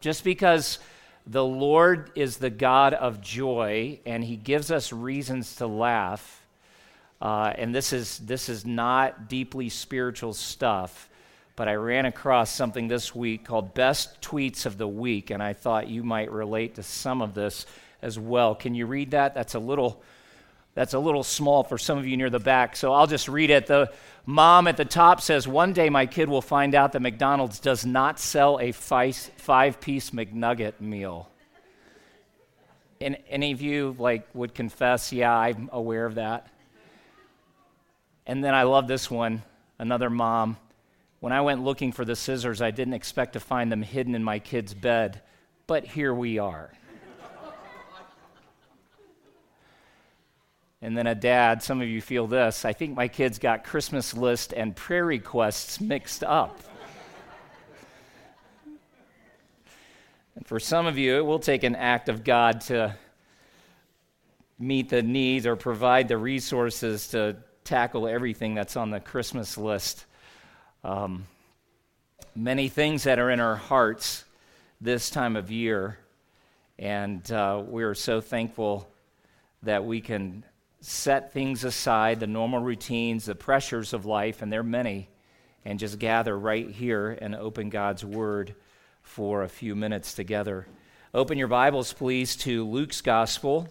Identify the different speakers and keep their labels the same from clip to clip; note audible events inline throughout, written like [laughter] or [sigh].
Speaker 1: just because the Lord is the God of joy and he gives us reasons to laugh. Uh, and this is, this is not deeply spiritual stuff, but I ran across something this week called Best Tweets of the Week, and I thought you might relate to some of this as well. Can you read that? That's a little. That's a little small for some of you near the back, so I'll just read it. The mom at the top says, One day my kid will find out that McDonald's does not sell a five piece McNugget meal. And any of you like would confess, yeah, I'm aware of that. And then I love this one, another mom. When I went looking for the scissors, I didn't expect to find them hidden in my kid's bed, but here we are. And then a dad, some of you feel this. I think my kids got Christmas list and prayer requests mixed up. and for some of you, it will take an act of God to meet the needs or provide the resources to tackle everything that's on the Christmas list. Um, many things that are in our hearts this time of year, and uh, we're so thankful that we can set things aside, the normal routines, the pressures of life, and they're many, and just gather right here and open God's Word for a few minutes together. Open your Bibles, please, to Luke's Gospel.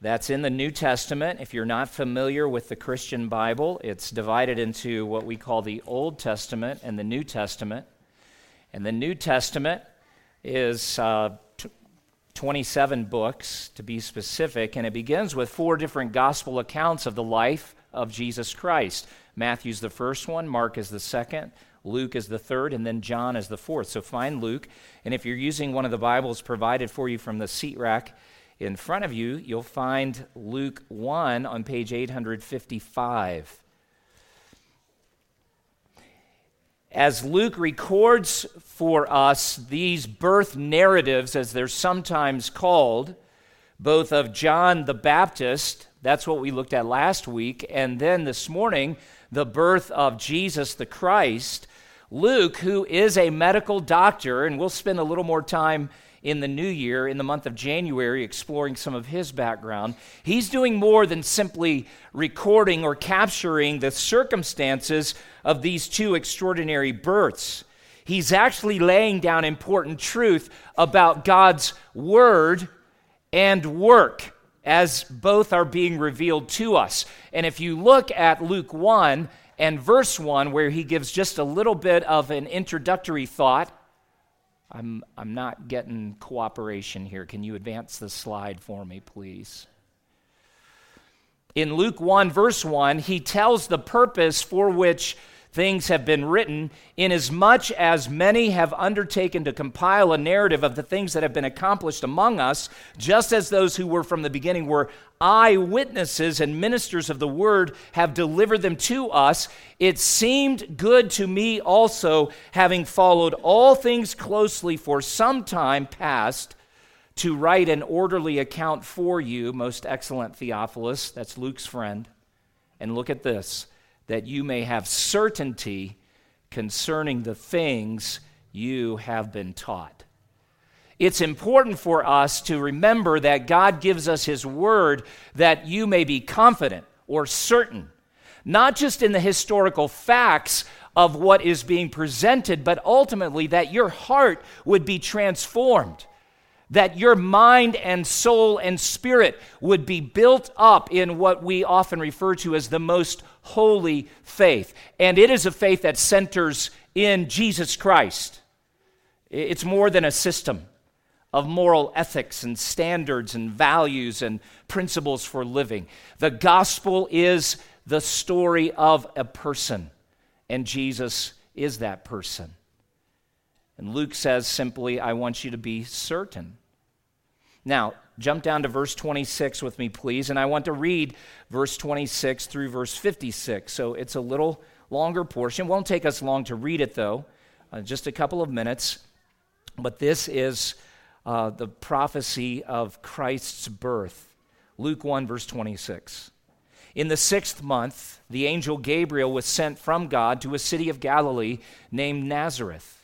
Speaker 1: That's in the New Testament. If you're not familiar with the Christian Bible, it's divided into what we call the Old Testament and the New Testament. And the New Testament is uh, 27 books, to be specific, and it begins with four different gospel accounts of the life of Jesus Christ. Matthew's the first one, Mark is the second, Luke is the third, and then John is the fourth. So find Luke, and if you're using one of the Bibles provided for you from the seat rack in front of you, you'll find Luke 1 on page 855. As Luke records for us these birth narratives, as they're sometimes called, both of John the Baptist, that's what we looked at last week, and then this morning, the birth of Jesus the Christ. Luke, who is a medical doctor, and we'll spend a little more time in the new year, in the month of January, exploring some of his background. He's doing more than simply recording or capturing the circumstances of these two extraordinary births. He's actually laying down important truth about God's word and work as both are being revealed to us. And if you look at Luke 1 and verse 1, where he gives just a little bit of an introductory thought, I'm, I'm not getting cooperation here. Can you advance the slide for me, please? In Luke 1, verse 1, he tells the purpose for which things have been written, inasmuch as many have undertaken to compile a narrative of the things that have been accomplished among us, just as those who were from the beginning were eyewitnesses and ministers of the word have delivered them to us. It seemed good to me also, having followed all things closely for some time past, to write an orderly account for you, most excellent Theophilus, that's Luke's friend. And look at this that you may have certainty concerning the things you have been taught. It's important for us to remember that God gives us His word that you may be confident or certain, not just in the historical facts of what is being presented, but ultimately that your heart would be transformed that your mind and soul and spirit would be built up in what we often refer to as the most holy faith. And it is a faith that centers in Jesus Christ. It's more than a system of moral ethics and standards and values and principles for living. The gospel is the story of a person, and Jesus is that person. And Luke says simply, I want you to be certain. Now, jump down to verse 26 with me, please, and I want to read verse 26 through verse 56. So it's a little longer portion. Won't take us long to read it, though, uh, just a couple of minutes. But this is uh, the prophecy of Christ's birth. Luke 1, verse 26. In the sixth month, the angel Gabriel was sent from God to a city of Galilee named Nazareth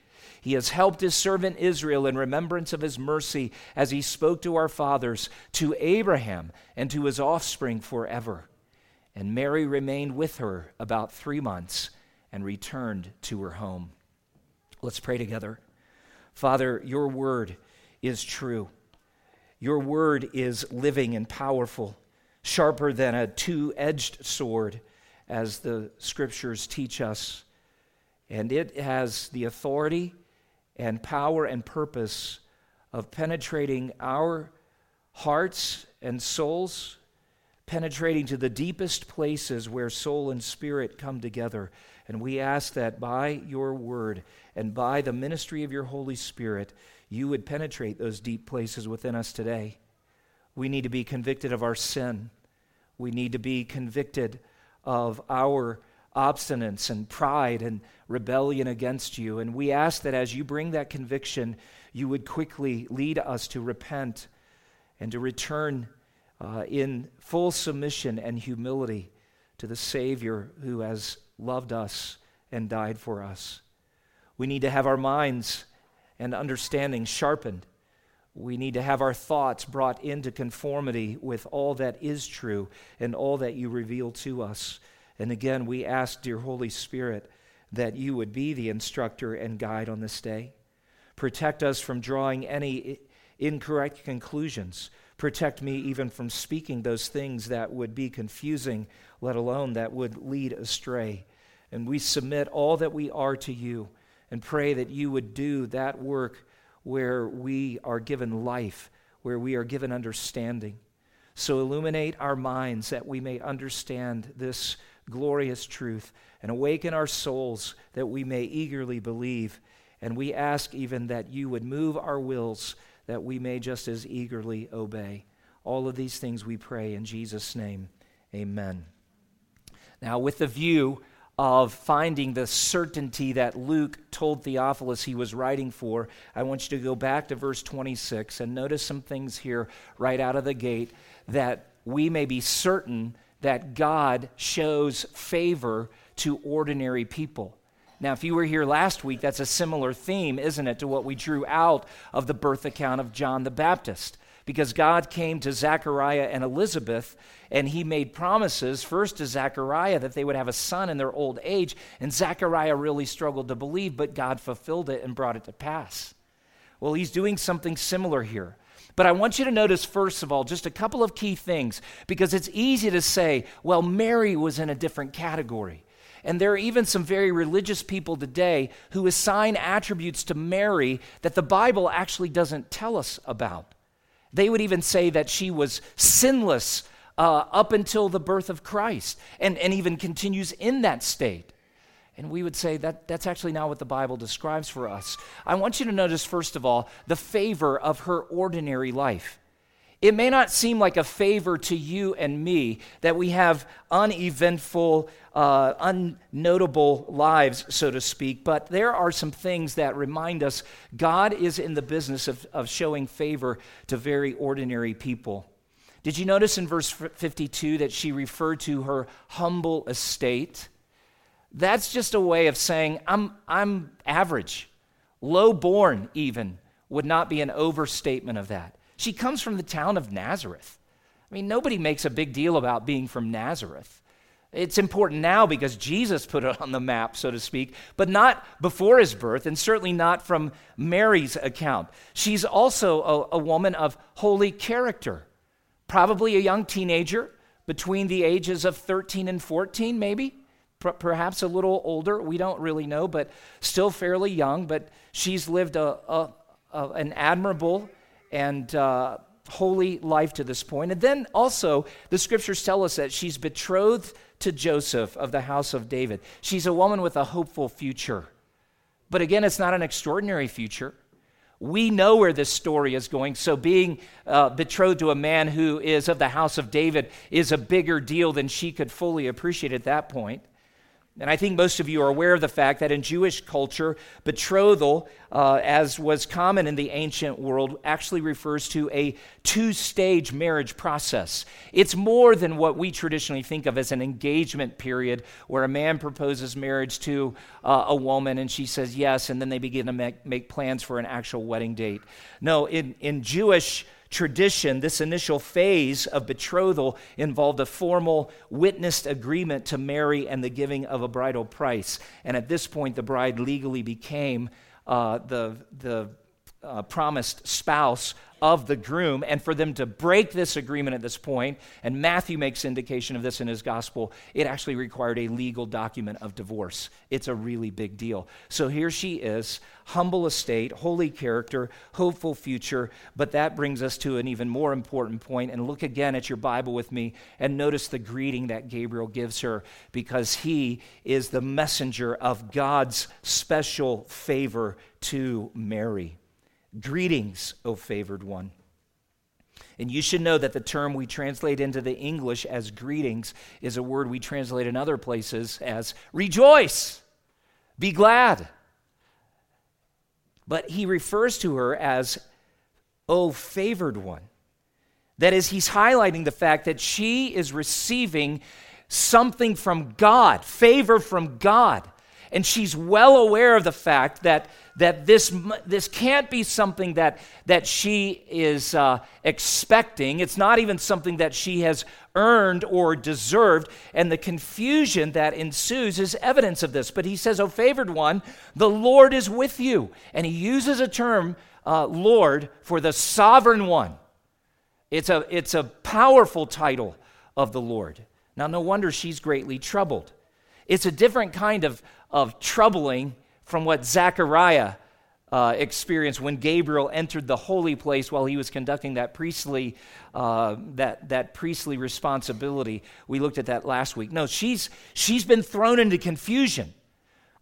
Speaker 1: He has helped his servant Israel in remembrance of his mercy as he spoke to our fathers, to Abraham, and to his offspring forever. And Mary remained with her about three months and returned to her home. Let's pray together. Father, your word is true. Your word is living and powerful, sharper than a two edged sword, as the scriptures teach us. And it has the authority and power and purpose of penetrating our hearts and souls, penetrating to the deepest places where soul and spirit come together. And we ask that by your word and by the ministry of your Holy Spirit, you would penetrate those deep places within us today. We need to be convicted of our sin. We need to be convicted of our obstinance and pride and rebellion against you. And we ask that as you bring that conviction, you would quickly lead us to repent and to return uh, in full submission and humility to the Savior who has loved us and died for us. We need to have our minds and understanding sharpened. We need to have our thoughts brought into conformity with all that is true and all that you reveal to us. And again, we ask, dear Holy Spirit, that you would be the instructor and guide on this day. Protect us from drawing any incorrect conclusions. Protect me even from speaking those things that would be confusing, let alone that would lead astray. And we submit all that we are to you and pray that you would do that work where we are given life, where we are given understanding. So illuminate our minds that we may understand this glorious truth and awaken our souls that we may eagerly believe. And we ask even that you would move our wills that we may just as eagerly obey. All of these things we pray in Jesus' name. Amen. Now, with the view of finding the certainty that Luke told Theophilus he was writing for, I want you to go back to verse 26 and notice some things here right out of the gate that we may be certain that God shows favor to ordinary people. Now, if you were here last week, that's a similar theme, isn't it, to what we drew out of the birth account of John the Baptist? Because God came to Zechariah and Elizabeth and he made promises first to Zechariah that they would have a son in their old age. And Zechariah really struggled to believe, but God fulfilled it and brought it to pass. Well, he's doing something similar here. But I want you to notice, first of all, just a couple of key things because it's easy to say, well, Mary was in a different category. And there are even some very religious people today who assign attributes to Mary that the Bible actually doesn't tell us about. They would even say that she was sinless uh, up until the birth of Christ and, and even continues in that state. And we would say that that's actually not what the Bible describes for us. I want you to notice, first of all, the favor of her ordinary life. It may not seem like a favor to you and me that we have uneventful, uh, unnotable lives, so to speak, but there are some things that remind us God is in the business of, of showing favor to very ordinary people. Did you notice in verse 52 that she referred to her humble estate? That's just a way of saying, I'm, I'm average. Low born, even, would not be an overstatement of that. She comes from the town of Nazareth. I mean, nobody makes a big deal about being from Nazareth. It's important now because Jesus put it on the map, so to speak, but not before his birth, and certainly not from Mary's account. She's also a, a woman of holy character, probably a young teenager between the ages of 13 and 14, maybe. Perhaps a little older, we don't really know, but still fairly young. But she's lived a, a, a an admirable and uh, holy life to this point. And then also, the scriptures tell us that she's betrothed to Joseph of the house of David. She's a woman with a hopeful future. But again, it's not an extraordinary future. We know where this story is going, so being uh, betrothed to a man who is of the house of David is a bigger deal than she could fully appreciate at that point. And I think most of you are aware of the fact that in Jewish culture, betrothal, uh, as was common in the ancient world, actually refers to a two stage marriage process. It's more than what we traditionally think of as an engagement period where a man proposes marriage to uh, a woman and she says yes, and then they begin to make, make plans for an actual wedding date. No, in, in Jewish tradition, this initial phase of betrothal involved a formal witnessed agreement to marry and the giving of a bridal price. And at this point, the bride legally became uh, the, the uh, promised spouse of the groom and for them to break this agreement at this point and matthew makes indication of this in his gospel it actually required a legal document of divorce it's a really big deal so here she is humble estate holy character hopeful future but that brings us to an even more important point. point and look again at your bible with me and notice the greeting that gabriel gives her because he is the messenger of god's special favor to mary Greetings, O favored one. And you should know that the term we translate into the English as greetings is a word we translate in other places as rejoice, be glad. But he refers to her as, O favored one. That is, he's highlighting the fact that she is receiving something from God, favor from God. And she's well aware of the fact that that this, this can't be something that, that she is uh, expecting. It's not even something that she has earned or deserved. And the confusion that ensues is evidence of this. But he says, O favored one, the Lord is with you. And he uses a term, uh, Lord, for the sovereign one. It's a, it's a powerful title of the Lord. Now, no wonder she's greatly troubled. It's a different kind of, of troubling from what Zechariah uh, experienced when Gabriel entered the holy place while he was conducting that priestly, uh, that, that priestly responsibility. We looked at that last week. No, she's, she's been thrown into confusion.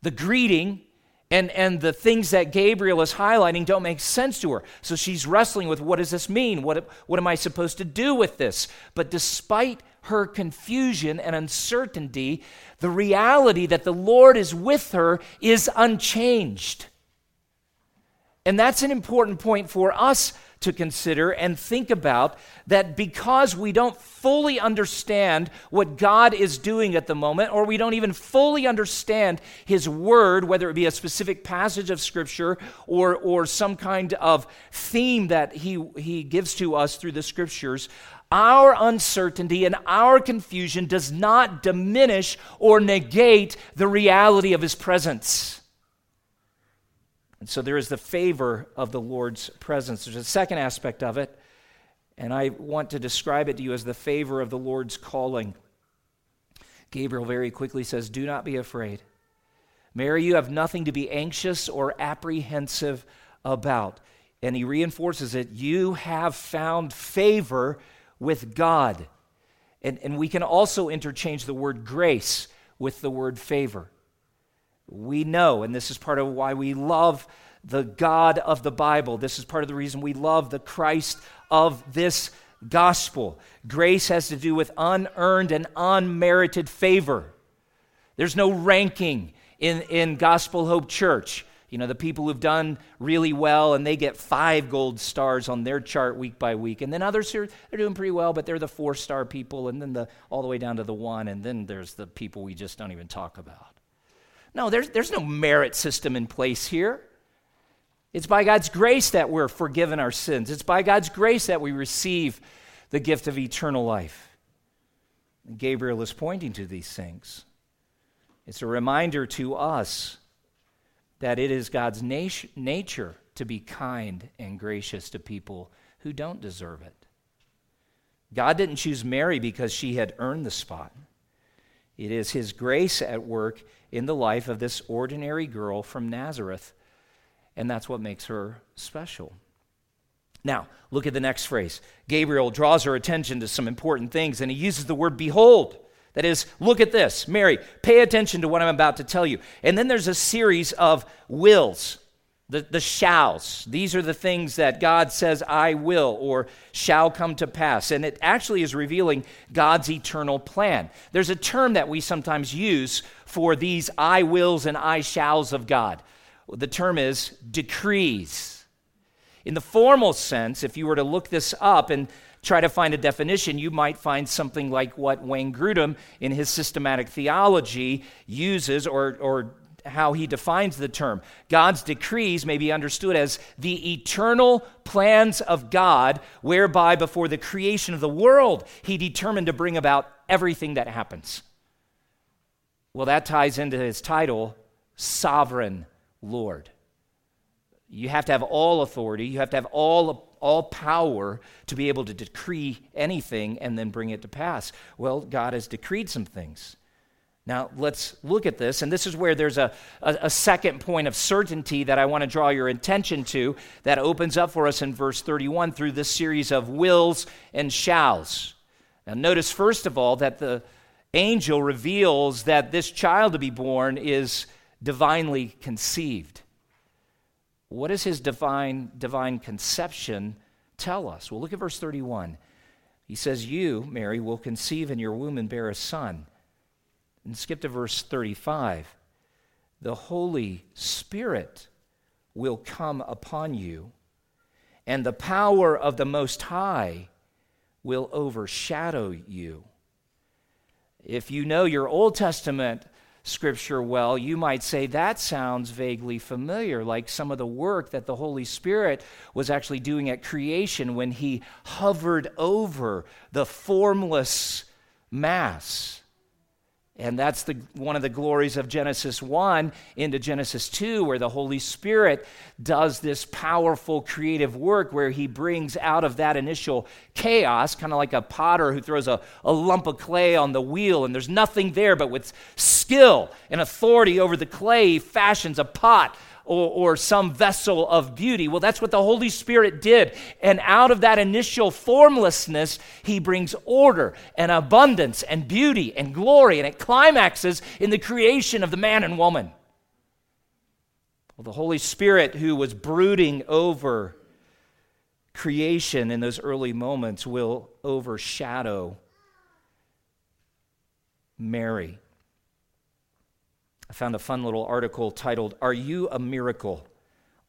Speaker 1: The greeting And, and the things that Gabriel is highlighting don't make sense to her. So she's wrestling with what does this mean? What, what am I supposed to do with this? But despite her confusion and uncertainty, the reality that the Lord is with her is unchanged. And that's an important point for us to consider and think about that because we don't fully understand what God is doing at the moment, or we don't even fully understand His Word, whether it be a specific passage of Scripture or, or some kind of theme that he, he gives to us through the Scriptures, our uncertainty and our confusion does not diminish or negate the reality of His presence. And so there is the favor of the Lord's presence. There's a second aspect of it, and I want to describe it to you as the favor of the Lord's calling. Gabriel very quickly says, Do not be afraid. Mary, you have nothing to be anxious or apprehensive about. And he reinforces it you have found favor with God. And, and we can also interchange the word grace with the word favor. We know, and this is part of why we love the God of the Bible. This is part of the reason we love the Christ of this gospel. Grace has to do with unearned and unmerited favor. There's no ranking in, in Gospel Hope Church. You know, the people who've done really well and they get five gold stars on their chart week by week. And then others here, they're doing pretty well, but they're the four star people, and then the, all the way down to the one. And then there's the people we just don't even talk about. No, there's, there's no merit system in place here. It's by God's grace that we're forgiven our sins. It's by God's grace that we receive the gift of eternal life. And Gabriel is pointing to these things. It's a reminder to us that it is God's nat- nature to be kind and gracious to people who don't deserve it. God didn't choose Mary because she had earned the spot. It is His grace at work in the life of this ordinary girl from Nazareth. And that's what makes her special. Now, look at the next phrase. Gabriel draws her attention to some important things, and he uses the word behold. That is, look at this. Mary, pay attention to what I'm about to tell you. And then there's a series of wills the, the shalls. These are the things that God says, I will or shall come to pass. And it actually is revealing God's eternal plan. There's a term that we sometimes use for these I wills and I shalls of God. The term is decrees. In the formal sense, if you were to look this up and try to find a definition, you might find something like what Wayne Grudem in his systematic theology uses or, or how he defines the term. God's decrees may be understood as the eternal plans of God, whereby before the creation of the world, he determined to bring about everything that happens. Well, that ties into his title, Sovereign Lord. You have to have all authority, you have to have all, all power to be able to decree anything and then bring it to pass. Well, God has decreed some things. Now, let's look at this. And this is where there's a, a, a, second point of certainty that I want to draw your attention to that opens up for us in verse 31 through this series of wills and shalls. Now, notice first of all that the angel reveals that this child to be born is divinely conceived. What does his divine, divine conception tell us? Well, look at verse 31. He says, You, Mary, will conceive in your womb and bear a son and skip to verse 35. The Holy Spirit will come upon you, and the power of the Most High will overshadow you. If you know your Old Testament scripture well, you might say that sounds vaguely familiar, like some of the work that the Holy Spirit was actually doing at creation when he hovered over the formless mass and that's the, one of the glories of Genesis 1 into Genesis 2, where the Holy Spirit does this powerful creative work where he brings out of that initial chaos, kind of like a potter who throws a, a lump of clay on the wheel, and there's nothing there, but with skill and authority over the clay, he fashions a pot or, or some vessel of beauty. Well, that's what the Holy Spirit did. And out of that initial formlessness, He brings order and abundance and beauty and glory, and it climaxes in the creation of the man and woman. Well, the Holy Spirit, who was brooding over creation in those early moments, will overshadow Mary. I found a fun little article titled, Are You a Miracle?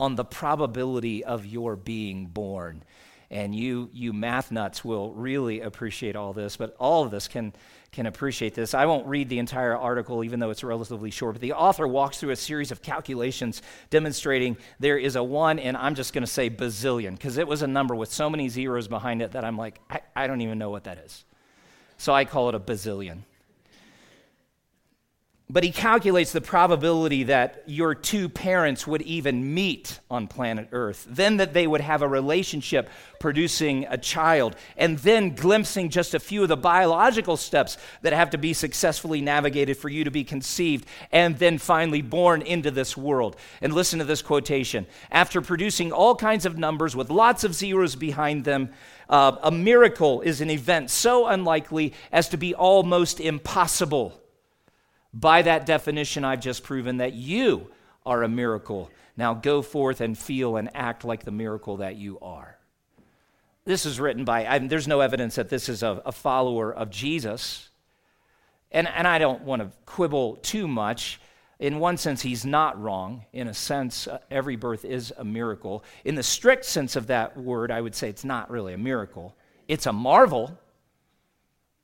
Speaker 1: on the probability of your being born. And you, you math nuts will really appreciate all this, but all of us can, can appreciate this. I won't read the entire article, even though it's relatively short, but the author walks through a series of calculations demonstrating there is a one, and I'm just going to say bazillion, because it was a number with so many zeros behind it that I'm like, I, I don't even know what that is. So I call it a bazillion. But he calculates the probability that your two parents would even meet on planet Earth, then that they would have a relationship producing a child, and then glimpsing just a few of the biological steps that have to be successfully navigated for you to be conceived, and then finally born into this world. And listen to this quotation After producing all kinds of numbers with lots of zeros behind them, uh, a miracle is an event so unlikely as to be almost impossible. By that definition, I've just proven that you are a miracle. Now go forth and feel and act like the miracle that you are. This is written by, I, there's no evidence that this is a, a follower of Jesus. And, and I don't want to quibble too much. In one sense, he's not wrong. In a sense, uh, every birth is a miracle. In the strict sense of that word, I would say it's not really a miracle, it's a marvel.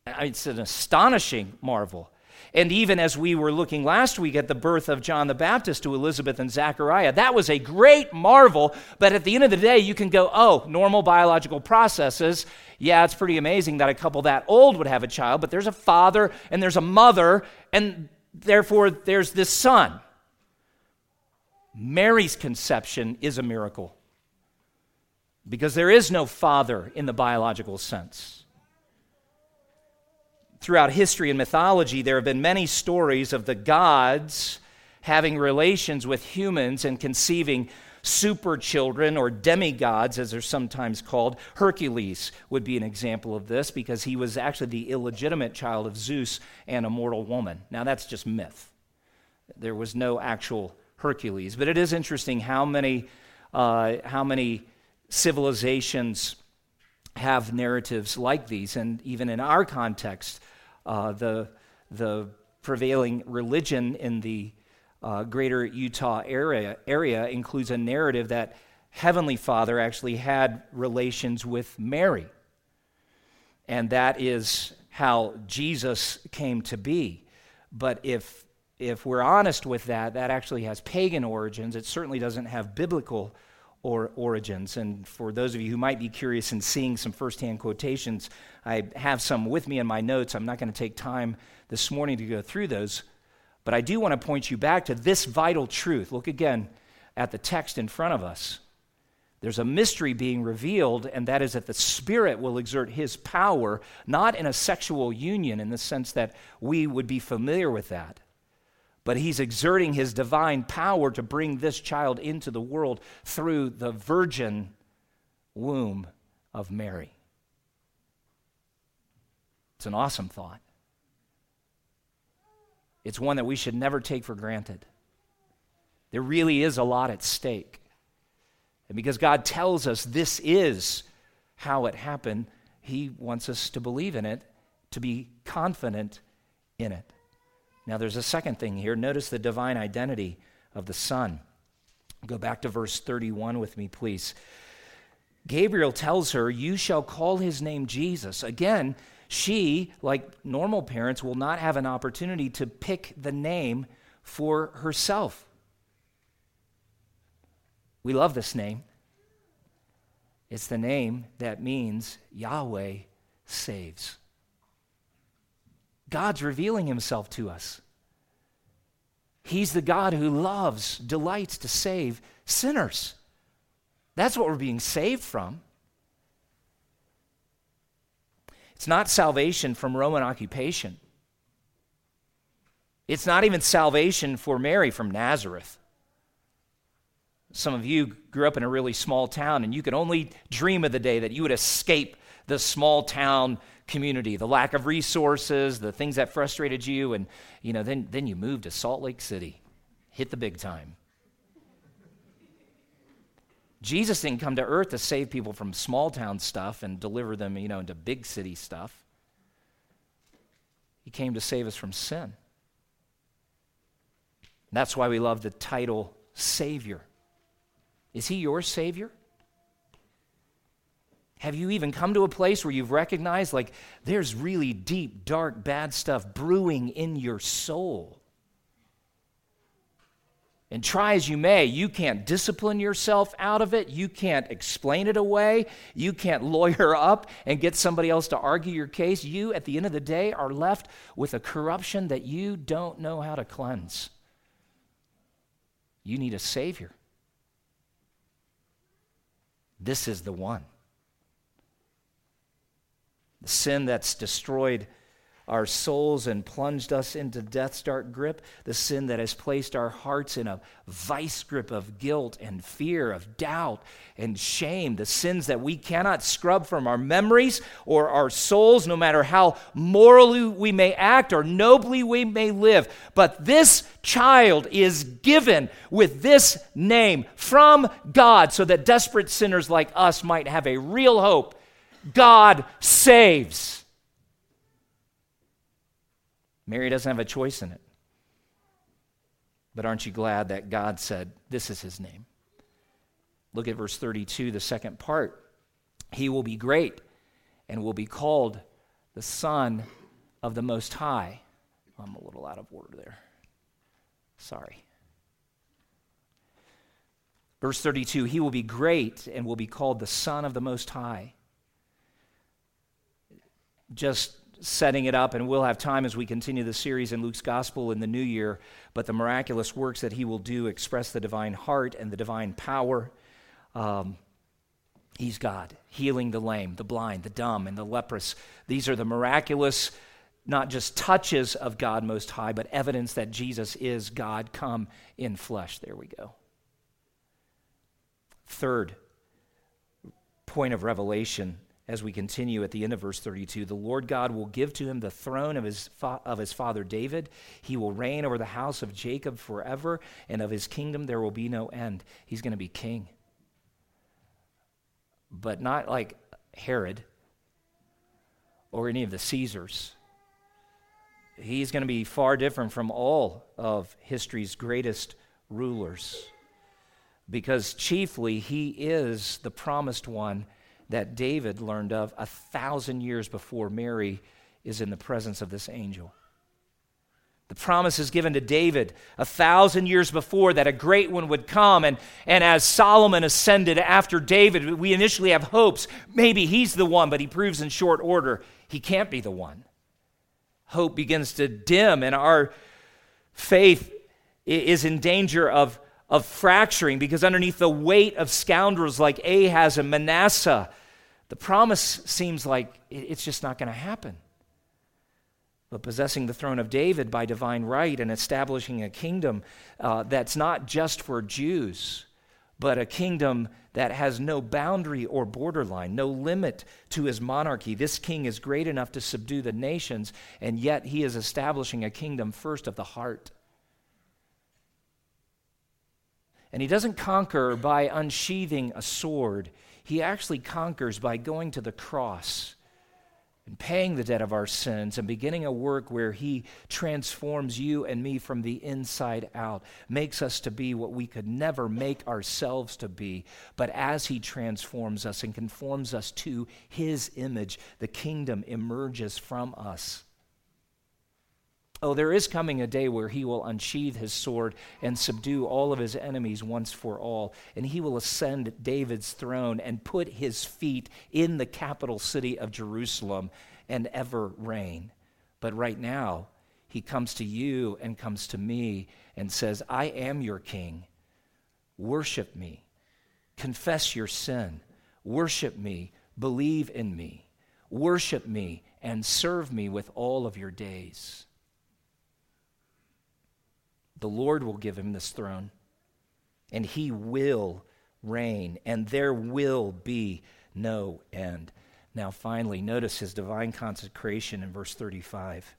Speaker 1: It's an astonishing marvel. And even as we were looking last week at the birth of John the Baptist to Elizabeth and Zachariah, that was a great marvel. But at the end of the day, you can go, oh, normal biological processes. Yeah, it's pretty amazing that a couple that old would have a child, but there's a father and there's a mother, and therefore there's this son. Mary's conception is a miracle because there is no father in the biological sense throughout history and mythology, there have been many stories of the gods having relations with humans and conceiving super children or demigods, as they're sometimes called. Hercules would be an example of this because he was actually the illegitimate child of Zeus and a mortal woman. Now, that's just myth. There was no actual Hercules. But it is interesting how many, uh, how many civilizations have narratives like these. And even in our context, uh, the, the prevailing religion in the uh, greater Utah area, area includes a narrative that Heavenly Father actually had relations with Mary. And that is how Jesus came to be. But if, if we're honest with that, that actually has pagan origins. It certainly doesn't have biblical or origins. And for those of you who might be curious in seeing some firsthand quotations, I have some with me in my notes. I'm not going to take time this morning to go through those, but I do want to point you back to this vital truth. Look again at the text in front of us. There's a mystery being revealed, and that is that the Spirit will exert His power, not in a sexual union in the sense that we would be familiar with that, but He's exerting His divine power to bring this child into the world through the virgin womb of Mary. It's an awesome thought. It's one that we should never take for granted. There really is a lot at stake. And because God tells us this is how it happened, He wants us to believe in it, to be confident in it. Now, there's a second thing here. Notice the divine identity of the Son. Go back to verse 31 with me, please. Gabriel tells her, You shall call his name Jesus. Again, she, like normal parents, will not have an opportunity to pick the name for herself. We love this name. It's the name that means Yahweh saves. God's revealing himself to us. He's the God who loves, delights to save sinners. That's what we're being saved from. It's not salvation from Roman occupation. It's not even salvation for Mary from Nazareth. Some of you grew up in a really small town, and you could only dream of the day that you would escape the small town community, the lack of resources, the things that frustrated you, and you know, then, then you moved to Salt Lake City, hit the big time. Jesus didn't come to earth to save people from small town stuff and deliver them, you know, into big city stuff. He came to save us from sin. That's why we love the title Savior. Is He your Savior? Have you even come to a place where you've recognized, like, there's really deep, dark, bad stuff brewing in your soul? And try as you may, you can't discipline yourself out of it. You can't explain it away. You can't [laughs] lawyer up and get somebody else to argue your case. You, at the end of the day, are left with a corruption that you don't know how to cleanse. You need a Savior. This is the one. Sin that's destroyed our souls and plunged us into death's dark grip, the sin that has placed our hearts in a vice grip of guilt and fear, of doubt and shame, the sins that we cannot scrub from our memories or our souls, no matter how morally we may act or nobly we may live. But this child is given with this name from God so that desperate sinners like us might have a real hope. God saves. Mary doesn't have a choice in it. But aren't you glad that God said, This is his name? Look at verse 32, the second part. He will be great and will be called the Son of the Most High. I'm a little out of order there. Sorry. Verse 32 He will be great and will be called the Son of the Most High. Just setting it up, and we'll have time as we continue the series in Luke's Gospel in the new year. But the miraculous works that he will do express the divine heart and the divine power. Um, he's God, healing the lame, the blind, the dumb, and the leprous. These are the miraculous, not just touches of God Most High, but evidence that Jesus is God come in flesh. There we go. Third point of revelation as we continue at the end of verse 32 the lord god will give to him the throne of his, fa- of his father david. He will reign over the house of jacob forever and of his kingdom there will be no end. He's going to be king. But not like herod or any of the caesars. He's going to be far different from all of history's greatest rulers because chiefly he is the promised one that David learned of a thousand years before Mary is in the presence of this angel. The promise is given to David a thousand years before that a great one would come. And, and as Solomon ascended after David, we initially have hopes. Maybe he's the one, but he proves in short order he can't be the one. Hope begins to dim, and our faith is in danger of of fracturing because underneath the weight of scoundrels like Ahaz and Manasseh, the promise seems like it's just not going to happen. But possessing the throne of David by divine right and establishing a kingdom uh, that's not just for Jews, but a kingdom that has no boundary or borderline, no limit to his monarchy. This king is great enough to subdue the nations, and yet he is establishing a kingdom first of the heart. And he doesn't conquer by unsheathing a sword, he actually conquers by going to the cross and paying the debt of our sins and beginning a work where he transforms you and me from the inside out, makes us to be what we could never make ourselves to be. But as he transforms us and conforms us to his image, the kingdom emerges from us. Oh, there is coming a day where he will unsheathe his sword and subdue all of his enemies once for all. And he will ascend David's throne and put his feet in the capital city of Jerusalem and ever reign. But right now, he comes to you and comes to me and says, I am your king. Worship me. Confess your sin. Worship me. Believe in me. Worship me and serve me with all of your days. The Lord will give him this throne, and he will reign, and there will be no end. Now, finally, notice his divine consecration in verse 35.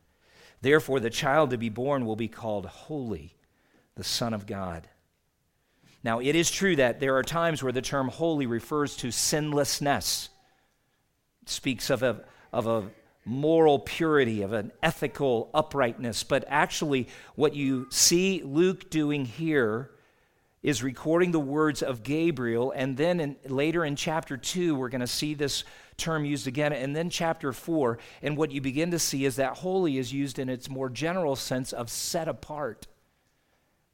Speaker 1: Therefore, the child to be born will be called Holy, the Son of God. Now, it is true that there are times where the term holy refers to sinlessness, it speaks of a, of a moral purity, of an ethical uprightness. But actually, what you see Luke doing here is recording the words of Gabriel. And then in, later in chapter 2, we're going to see this term used again. And then chapter 4. And what you begin to see is that holy is used in its more general sense of set apart,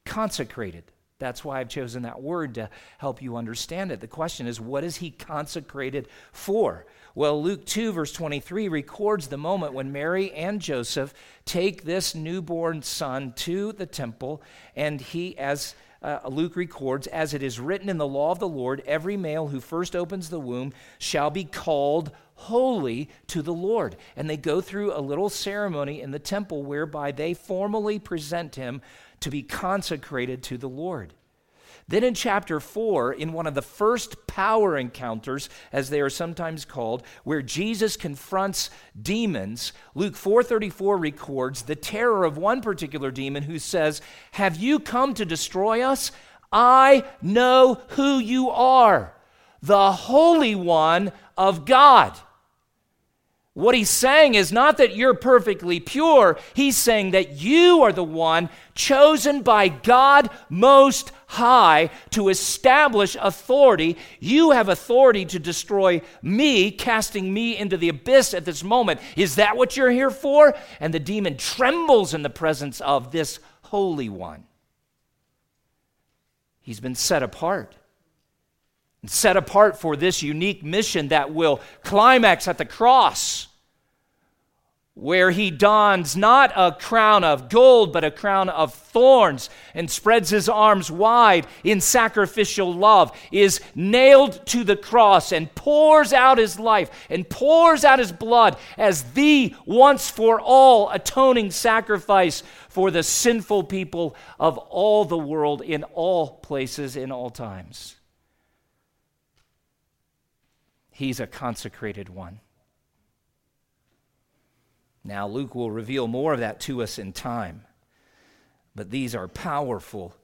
Speaker 1: consecrated. That's why I've chosen that word to help you understand it. The question is, what is he consecrated for? Well, Luke 2, verse 23, records the moment when Mary and Joseph take this newborn son to the temple, and he, as uh, Luke records, as it is written in the law of the Lord, every male who first opens the womb shall be called holy to the Lord. And they go through a little ceremony in the temple whereby they formally present him to be consecrated to the Lord. Then in chapter 4, in one of the first power encounters, as they are sometimes called, where Jesus confronts demons, Luke 4:34 records the terror of one particular demon who says, "Have you come to destroy us? I know who you are, the Holy One of God." What he's saying is not that you're perfectly pure, he's saying that you are the one chosen by God Most High to establish authority. You have authority to destroy me, casting me into the abyss at this moment. Is that what you're here for? And the demon trembles in the presence of this Holy One. He's been set apart set apart for this unique mission that will climax at the cross, where he dons not a crown of gold, but a crown of thorns, and spreads his arms wide in sacrificial love, is nailed to the cross, and pours out his life, and pours out his blood as the once for all atoning sacrifice for the sinful people of all the world in all places, in all times. He's a consecrated one. Now, Luke will reveal more of that to us in time, but these are powerful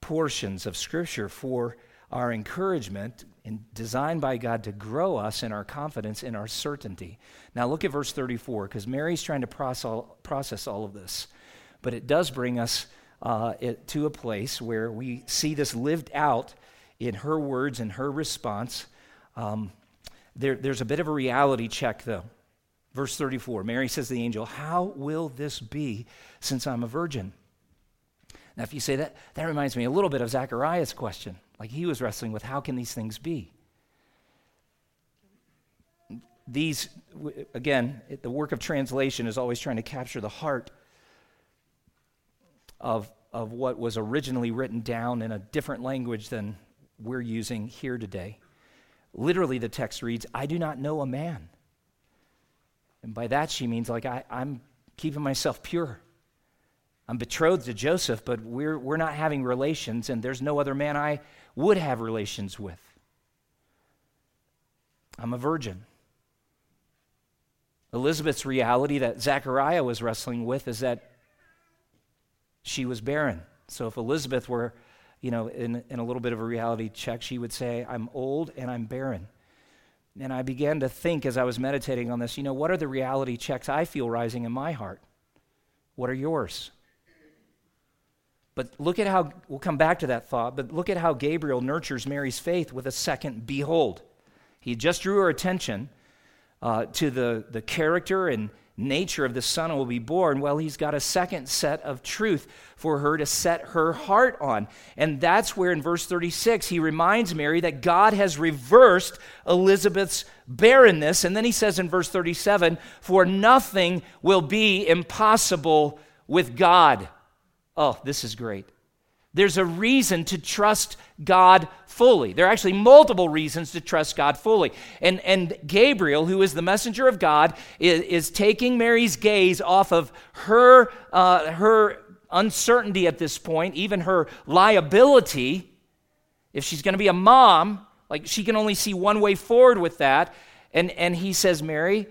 Speaker 1: portions of Scripture for our encouragement and designed by God to grow us in our confidence, in our certainty. Now, look at verse 34, because Mary's trying to process all of this, but it does bring us uh, to a place where we see this lived out in her words and her response. Um, there, there's a bit of a reality check, though. Verse 34 Mary says to the angel, How will this be since I'm a virgin? Now, if you say that, that reminds me a little bit of Zechariah's question. Like he was wrestling with, How can these things be? These, again, the work of translation is always trying to capture the heart of, of what was originally written down in a different language than we're using here today. Literally, the text reads, I do not know a man. And by that, she means, like, I, I'm keeping myself pure. I'm betrothed to Joseph, but we're, we're not having relations, and there's no other man I would have relations with. I'm a virgin. Elizabeth's reality that Zechariah was wrestling with is that she was barren. So if Elizabeth were you know, in, in a little bit of a reality check, she would say, I'm old and I'm barren. And I began to think as I was meditating on this, you know, what are the reality checks I feel rising in my heart? What are yours? But look at how, we'll come back to that thought, but look at how Gabriel nurtures Mary's faith with a second behold. He just drew her attention uh, to the, the character and nature of the son will be born, well, he's got a second set of truth for her to set her heart on. And that's where in verse 36 he reminds Mary that God has reversed Elizabeth's barrenness. And then he says in verse 37 For nothing will be impossible with God. Oh, this is great. There's a reason to trust God fully. There are actually multiple reasons to trust God fully. And, and Gabriel, who is the messenger of God, is, is taking Mary's gaze off of her, uh, her uncertainty at this point, even her liability. If she's going to be a mom, like she can only see one way forward with that. And, and he says, Mary,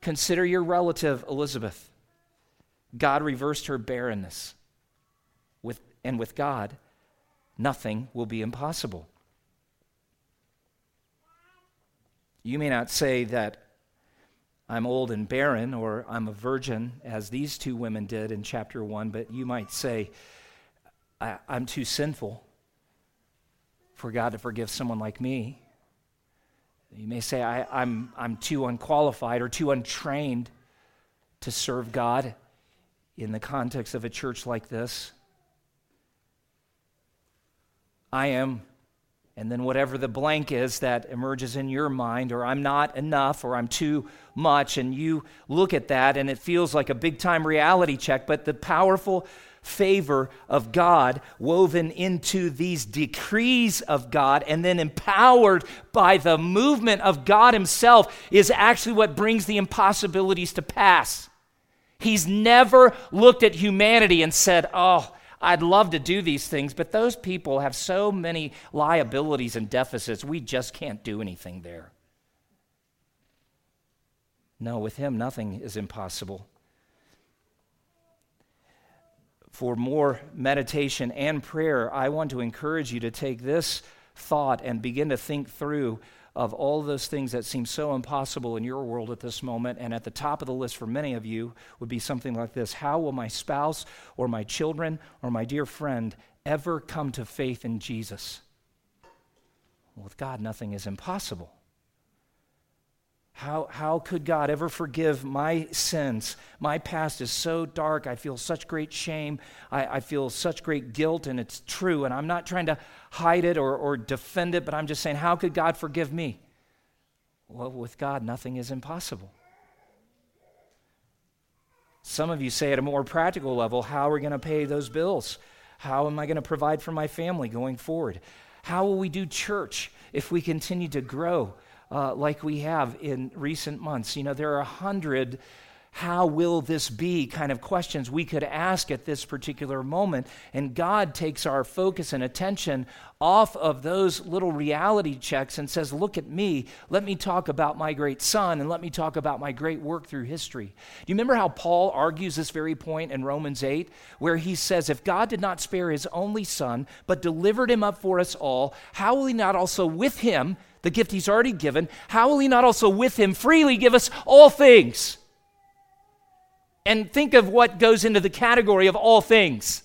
Speaker 1: consider your relative Elizabeth. God reversed her barrenness and with God, nothing will be impossible. You may not say that I'm old and barren or I'm a virgin, as these two women did in chapter 1, but you might say, I, am too sinful for God to forgive someone like me. You may say, I, I'm, I'm too unqualified or too untrained to serve God in the context of a church like this. I am and then whatever the blank is that emerges in your mind, or I'm not enough, or I'm too much, and you look at that and it feels like a big time reality check, but the powerful favor of God woven into these decrees of God and then empowered by the movement of God Himself is actually what brings the impossibilities to pass. He's never looked at humanity and said, Oh, I'd love to do these things, but those people have so many liabilities and deficits, we just can't do anything there. No, with him, nothing is impossible. For more meditation and prayer, I want to encourage you to take this thought and begin to think through of all those things that seem so impossible in your world at this moment. And at the top of the list for many of you would be something like this How will my spouse or my children or my dear friend ever come to faith in Jesus? Well, with God, nothing is impossible. How, how could God ever forgive my sins? My past is so dark. I feel such great shame. I, I feel such great guilt, and it's true. And I'm not trying to hide it or, or defend it, but I'm just saying, how could God forgive me? Well, with God, nothing is impossible. Some of you say at a more practical level, how are we going to pay those bills? How am I going to provide for my family going forward? How will we do church if we continue to grow? Uh, like we have in recent months. You know, there are a hundred how will this be kind of questions we could ask at this particular moment. And God takes our focus and attention off of those little reality checks and says, Look at me. Let me talk about my great son and let me talk about my great work through history. Do you remember how Paul argues this very point in Romans 8, where he says, If God did not spare his only son, but delivered him up for us all, how will he not also with him? The gift he's already given, how will he not also with him freely give us all things? And think of what goes into the category of all things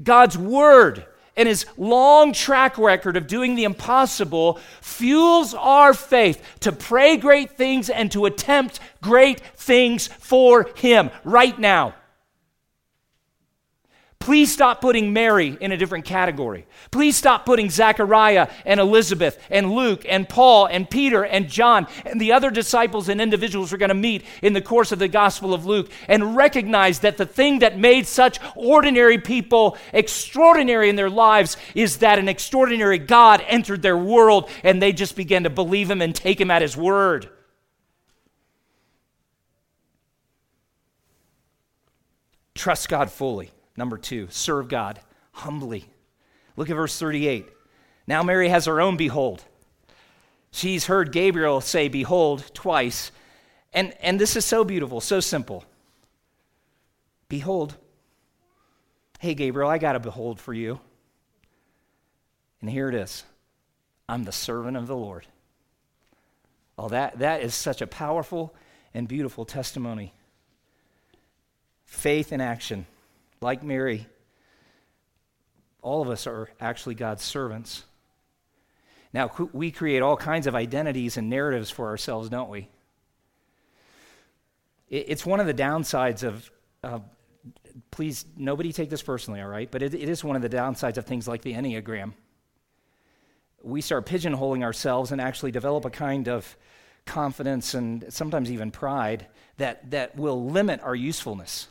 Speaker 1: God's word and his long track record of doing the impossible fuels our faith to pray great things and to attempt great things for him right now. Please stop putting Mary in a different category. Please stop putting Zechariah and Elizabeth and Luke and Paul and Peter and John and the other disciples and individuals we're going to meet in the course of the Gospel of Luke and recognize that the thing that made such ordinary people extraordinary in their lives is that an extraordinary God entered their world and they just began to believe him and take him at his word. Trust God fully. Number two, serve God humbly. Look at verse 38. Now Mary has her own behold. She's heard Gabriel say behold twice. And, and this is so beautiful, so simple. Behold. Hey, Gabriel, I got a behold for you. And here it is I'm the servant of the Lord. Oh, that, that is such a powerful and beautiful testimony. Faith in action like Mary, all of us are actually God's servants. Now, we create all kinds of identities and narratives for ourselves, don't we? It's one of the downsides of, uh, please, nobody take this personally, all right? But it, it is one of the downsides of things like the Enneagram. We start pigeonholing ourselves and actually develop a kind of confidence and sometimes even pride that, that will limit our usefulness.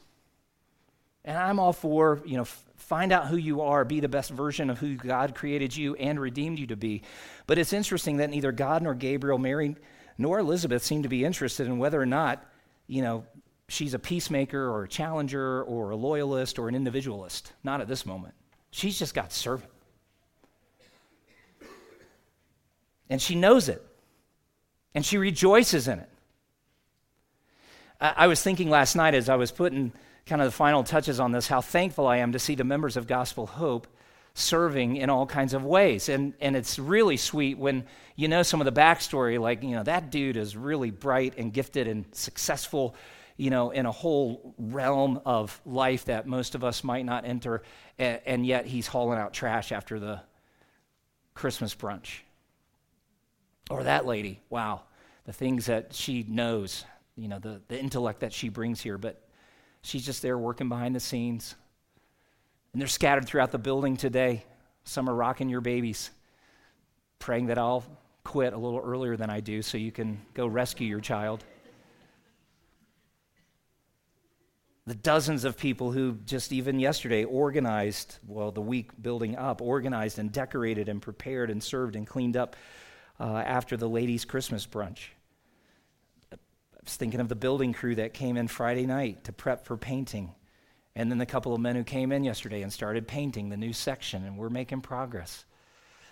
Speaker 1: And I'm all for, you know, find out who you are, be the best version of who God created you and redeemed you to be. But it's interesting that neither God nor Gabriel, Mary, nor Elizabeth seem to be interested in whether or not, you know, she's a peacemaker or a challenger or a loyalist or an individualist. Not at this moment. She's just God's servant. And she knows it. And she rejoices in it. I, I was thinking last night as I was putting kind of the final touches on this how thankful I am to see the members of Gospel Hope serving in all kinds of ways. And, and it's really sweet when you know some of the backstory, like, you know, that dude is really bright and gifted and successful, you know, in a whole realm of life that most of us might not enter, and, and yet he's hauling out trash after the Christmas brunch. Or that lady, wow, the things that she knows, you know, the, the intellect that she brings here, but she's just there working behind the scenes, and they're scattered throughout the building today. Some are rocking your babies, praying that I'll quit a little earlier than I do so you can go rescue your child. The dozens of people who just even yesterday organized, well, the week building up, organized and decorated and prepared and served and cleaned up uh, after the ladies' Christmas brunch. I was thinking of the building crew that came in Friday night to prep for painting and then the couple of men who came in yesterday and started painting the new section, and we're making progress.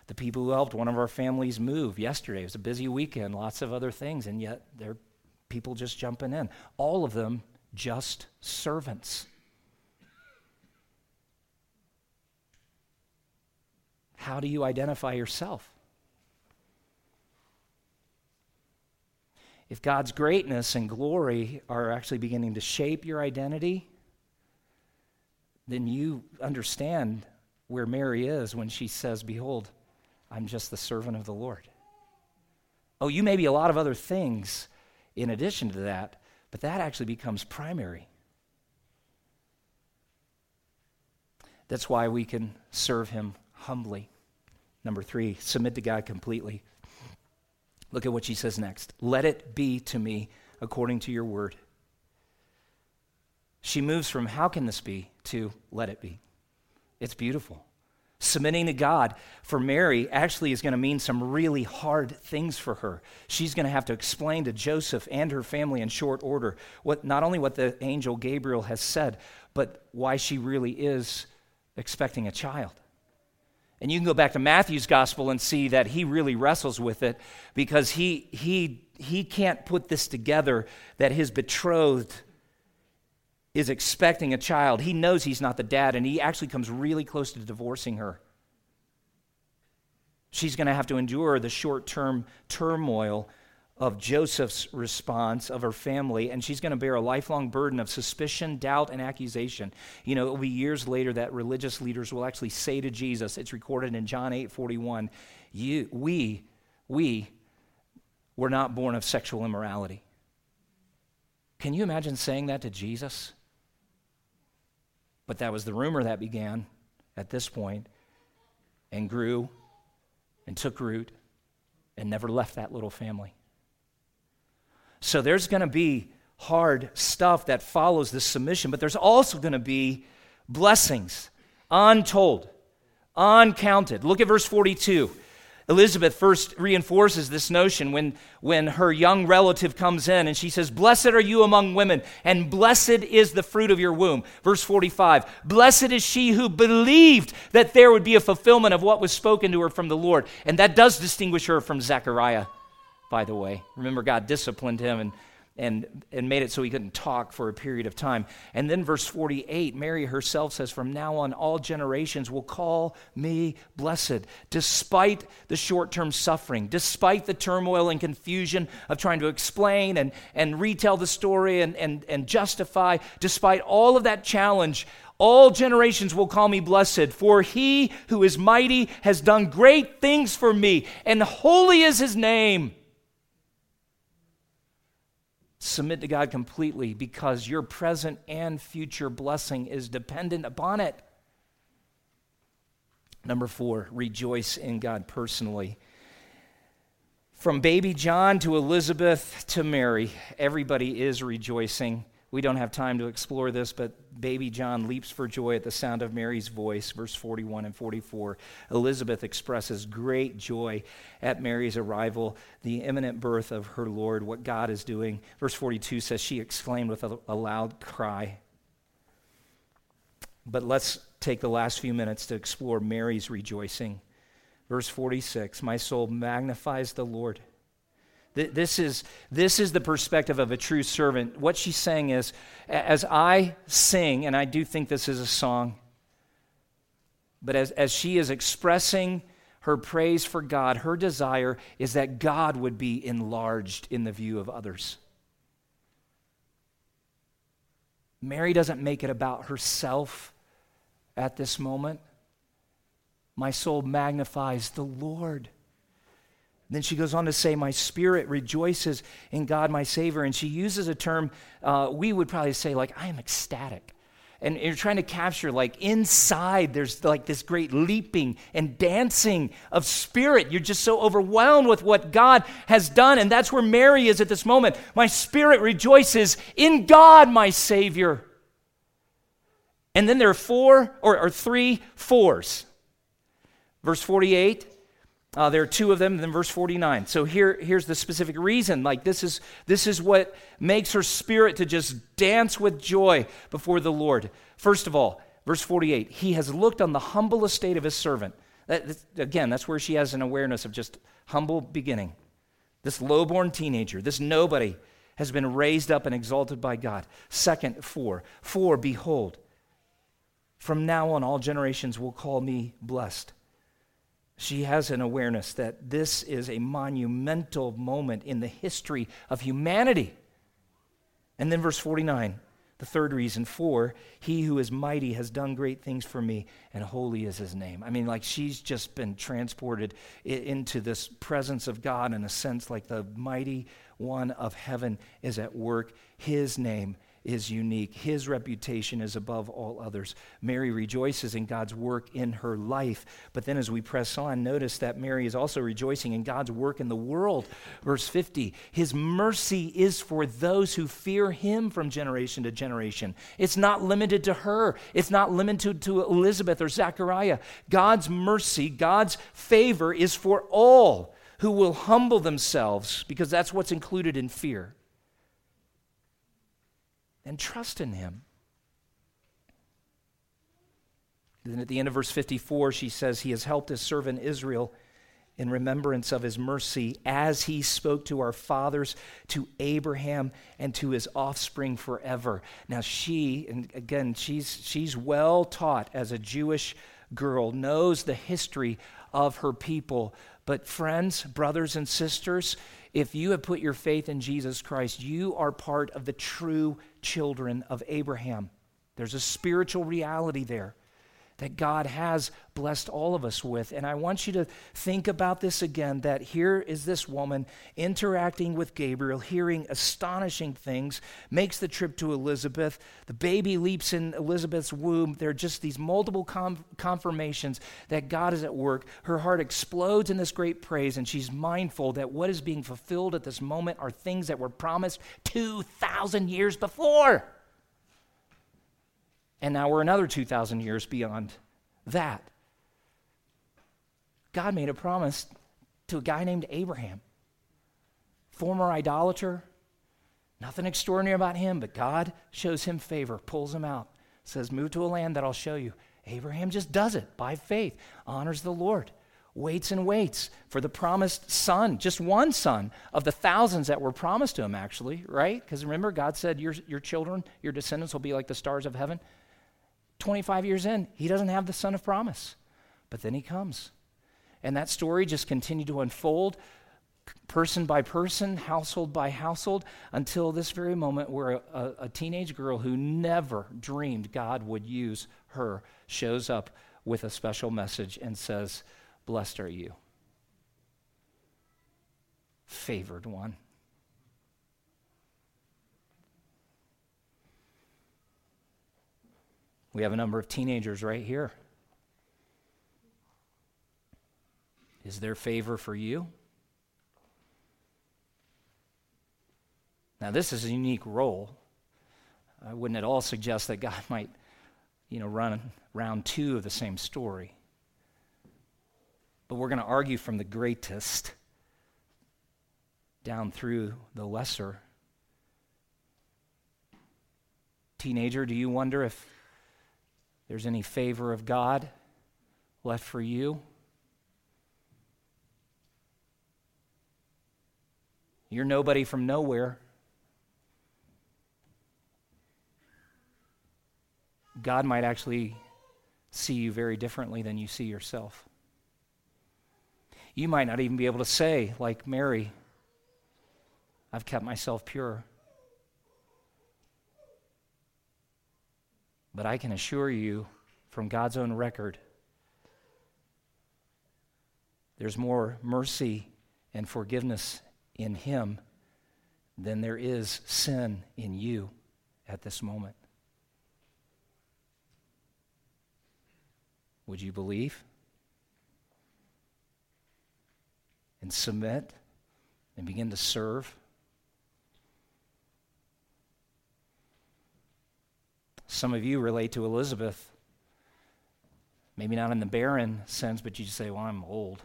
Speaker 1: The people who helped one of our families move yesterday. It was a busy weekend, lots of other things, and yet there are people just jumping in. All of them just servants. How do you identify yourself? If God's greatness and glory are actually beginning to shape your identity, then you understand where Mary is when she says, Behold, I'm just the servant of the Lord. Oh, you may be a lot of other things in addition to that, but that actually becomes primary. That's why we can serve him humbly. Number three, submit to God completely. Look at what she says next. Let it be to me according to your word. She moves from how can this be to let it be. It's beautiful. Submitting to God for Mary actually is going to mean some really hard things for her. She's going to have to explain to Joseph and her family in short order what not only what the angel Gabriel has said, but why she really is expecting a child. And you can go back to Matthew's gospel and see that he really wrestles with it because he he he can't put this together that his betrothed is expecting a child. He knows he's not the dad, and he actually comes really close to divorcing her. She's going to have to endure the short term turmoil of Joseph's response of her family, and she's going to bear a lifelong burden of suspicion, doubt, and accusation. You know, it will be years later that religious leaders will actually say to Jesus, it's recorded in John 8 41, you, we, we were not born of sexual immorality. Can you imagine saying that to Jesus? But that was the rumor that began at this point and grew and took root and never left that little family. So there's going to be hard stuff that follows this submission, but there's also going to be blessings, untold, uncounted. Look at verse 42. Elizabeth first reinforces this notion when, when her young relative comes in and she says, Blessed are you among women, and blessed is the fruit of your womb. Verse 45 Blessed is she who believed that there would be a fulfillment of what was spoken to her from the Lord. And that does distinguish her from Zechariah, by the way. Remember, God disciplined him and and, and made it so he couldn't talk for a period of time. And then, verse 48, Mary herself says, From now on, all generations will call me blessed, despite the short term suffering, despite the turmoil and confusion of trying to explain and, and retell the story and, and, and justify, despite all of that challenge. All generations will call me blessed, for he who is mighty has done great things for me, and holy is his name. Submit to God completely because your present and future blessing is dependent upon it. Number four, rejoice in God personally. From baby John to Elizabeth to Mary, everybody is rejoicing. We don't have time to explore this, but baby John leaps for joy at the sound of Mary's voice, verse 41 and 44. Elizabeth expresses great joy at Mary's arrival, the imminent birth of her Lord, what God is doing. Verse 42 says, She exclaimed with a, a loud cry. But let's take the last few minutes to explore Mary's rejoicing. Verse 46 My soul magnifies the Lord This is, this is the perspective of a true servant. What she's saying is, as I sing, and I do think this is a song, but as, as she is expressing her praise for God, her desire is that God would be enlarged in the view of others. Mary doesn't make it about herself at this moment. My soul magnifies the Lord. Then she goes on to say, My spirit rejoices in God, my Savior. And she uses a term uh, we would probably say, like, I am ecstatic. And you're trying to capture, like, inside, there's like this great leaping and dancing of spirit. You're just so overwhelmed with what God has done. And that's where Mary is at this moment. My spirit rejoices in God, my Savior. And then there are four or, or three fours. Verse 48 uh, there are two of them, then verse 49. So here, here's the specific reason. Like this is this is what makes her spirit to just dance with joy before the Lord. First of all, verse 48, he has looked on the humble estate of his servant. That, again, that's where she has an awareness of just humble beginning. This lowborn teenager, this nobody, has been raised up and exalted by God. Second, four. For, behold, from now on all generations will call me blessed she has an awareness that this is a monumental moment in the history of humanity. And then verse 49, the third reason for he who is mighty has done great things for me, and holy is his name. I mean, like she's just been transported into this presence of God in a sense like the mighty one of heaven is at work. His name is unique. His reputation is above all others. Mary rejoices in God's work in her life. But then as we press on, notice that Mary is also rejoicing in God's work in the world. Verse 50 His mercy is for those who fear Him from generation to generation. It's not limited to her, it's not limited to Elizabeth or Zechariah. God's mercy, God's favor is for all who will humble themselves because that's what's included in fear and trust in him. Then at the end of verse 54, she says, He has helped his servant Israel in remembrance of his mercy as he spoke to our fathers, to Abraham, and to his offspring forever. Now, she, and again, she's, she's well taught as a Jewish girl, knows the history of her people. But, friends, brothers, and sisters, if you have put your faith in Jesus Christ, you are part of the true children of Abraham. There's a spiritual reality there that God has blessed all of us with. And I want you to think about this again that here is this woman interacting with Gabriel, hearing astonishing things, makes the trip to Elizabeth. The baby leaps in Elizabeth's womb. There are just these multiple com- confirmations that God is at work. Her heart explodes in this great praise, and she's mindful that what is being fulfilled at this moment are things that were promised 2,000 years before. And now we're another 2,000 years beyond that. God made a promise to a guy named Abraham, former idolater. Nothing extraordinary about him, but God shows him favor, pulls him out, says, Move to a land that I'll show you. Abraham just does it by faith, honors the Lord, waits and waits for the promised son, just one son of the thousands that were promised to him, actually, right? Because remember, God said, your, your children, your descendants will be like the stars of heaven. 25 years in, he doesn't have the son of promise. But then he comes. And that story just continued to unfold person by person, household by household, until this very moment where a, a, a, teenage girl who never dreamed God would use her shows up with a special message and says, Blessed are you, favored one. We have a number of teenagers right here. Is there favor for you? Now, this is a unique role. I wouldn't at all suggest that God [laughs] might, you know, run round two of the same story. But we're going to argue from the greatest down through the lesser. Teenager, do you wonder if there's any favor of God left for you? You're nobody from nowhere. God might actually see you very differently than you see yourself. You might not even be able to say, like Mary, I've kept myself pure. But I can assure you from God's own record, there's more mercy and forgiveness in Him than there is sin in you at this moment. Would you believe? And submit and begin to serve? Some of you relate to Elizabeth, maybe not in the barren sense, but you just say, Well, I'm old.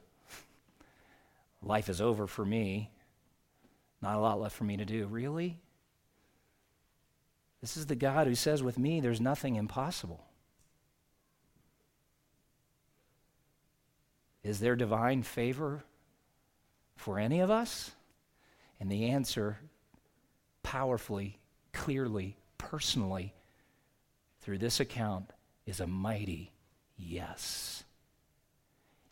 Speaker 1: Life is over for me. Not a lot left for me to do. Really? This is the God who says, With me, there's nothing impossible. Is there divine favor for any of us? And the answer, powerfully, clearly, personally, through this account, is a mighty yes.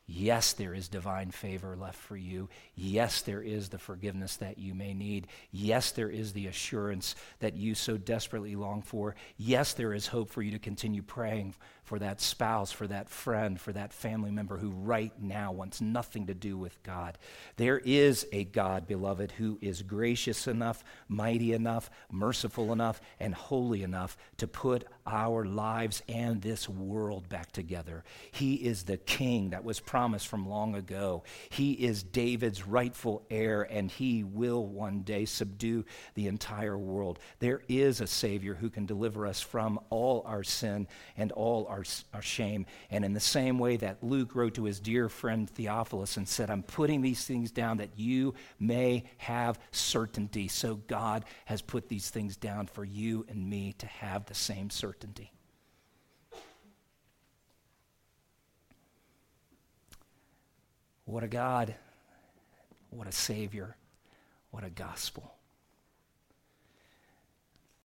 Speaker 1: Yes, there is divine favor left for you. Yes, there is the forgiveness that you may need. Yes, there is the assurance that you so desperately long for. Yes, there is hope for you to continue praying for that spouse, for that friend, for that family member who right now wants nothing to do with God. There is a God, beloved, who is gracious enough, mighty enough, merciful enough, and holy enough to put our lives and this world back together. He is the king that was promised from long ago. He is David's rightful heir, and he will one day subdue the entire world. There is a Savior who can deliver us from all our sin and all our our, our shame. And in the same way that Luke wrote to his dear friend Theophilus and said, I'm putting these things down that you may have certainty. So God has put these things down for you and me to have the same certainty. What a God. What a Savior. What a gospel.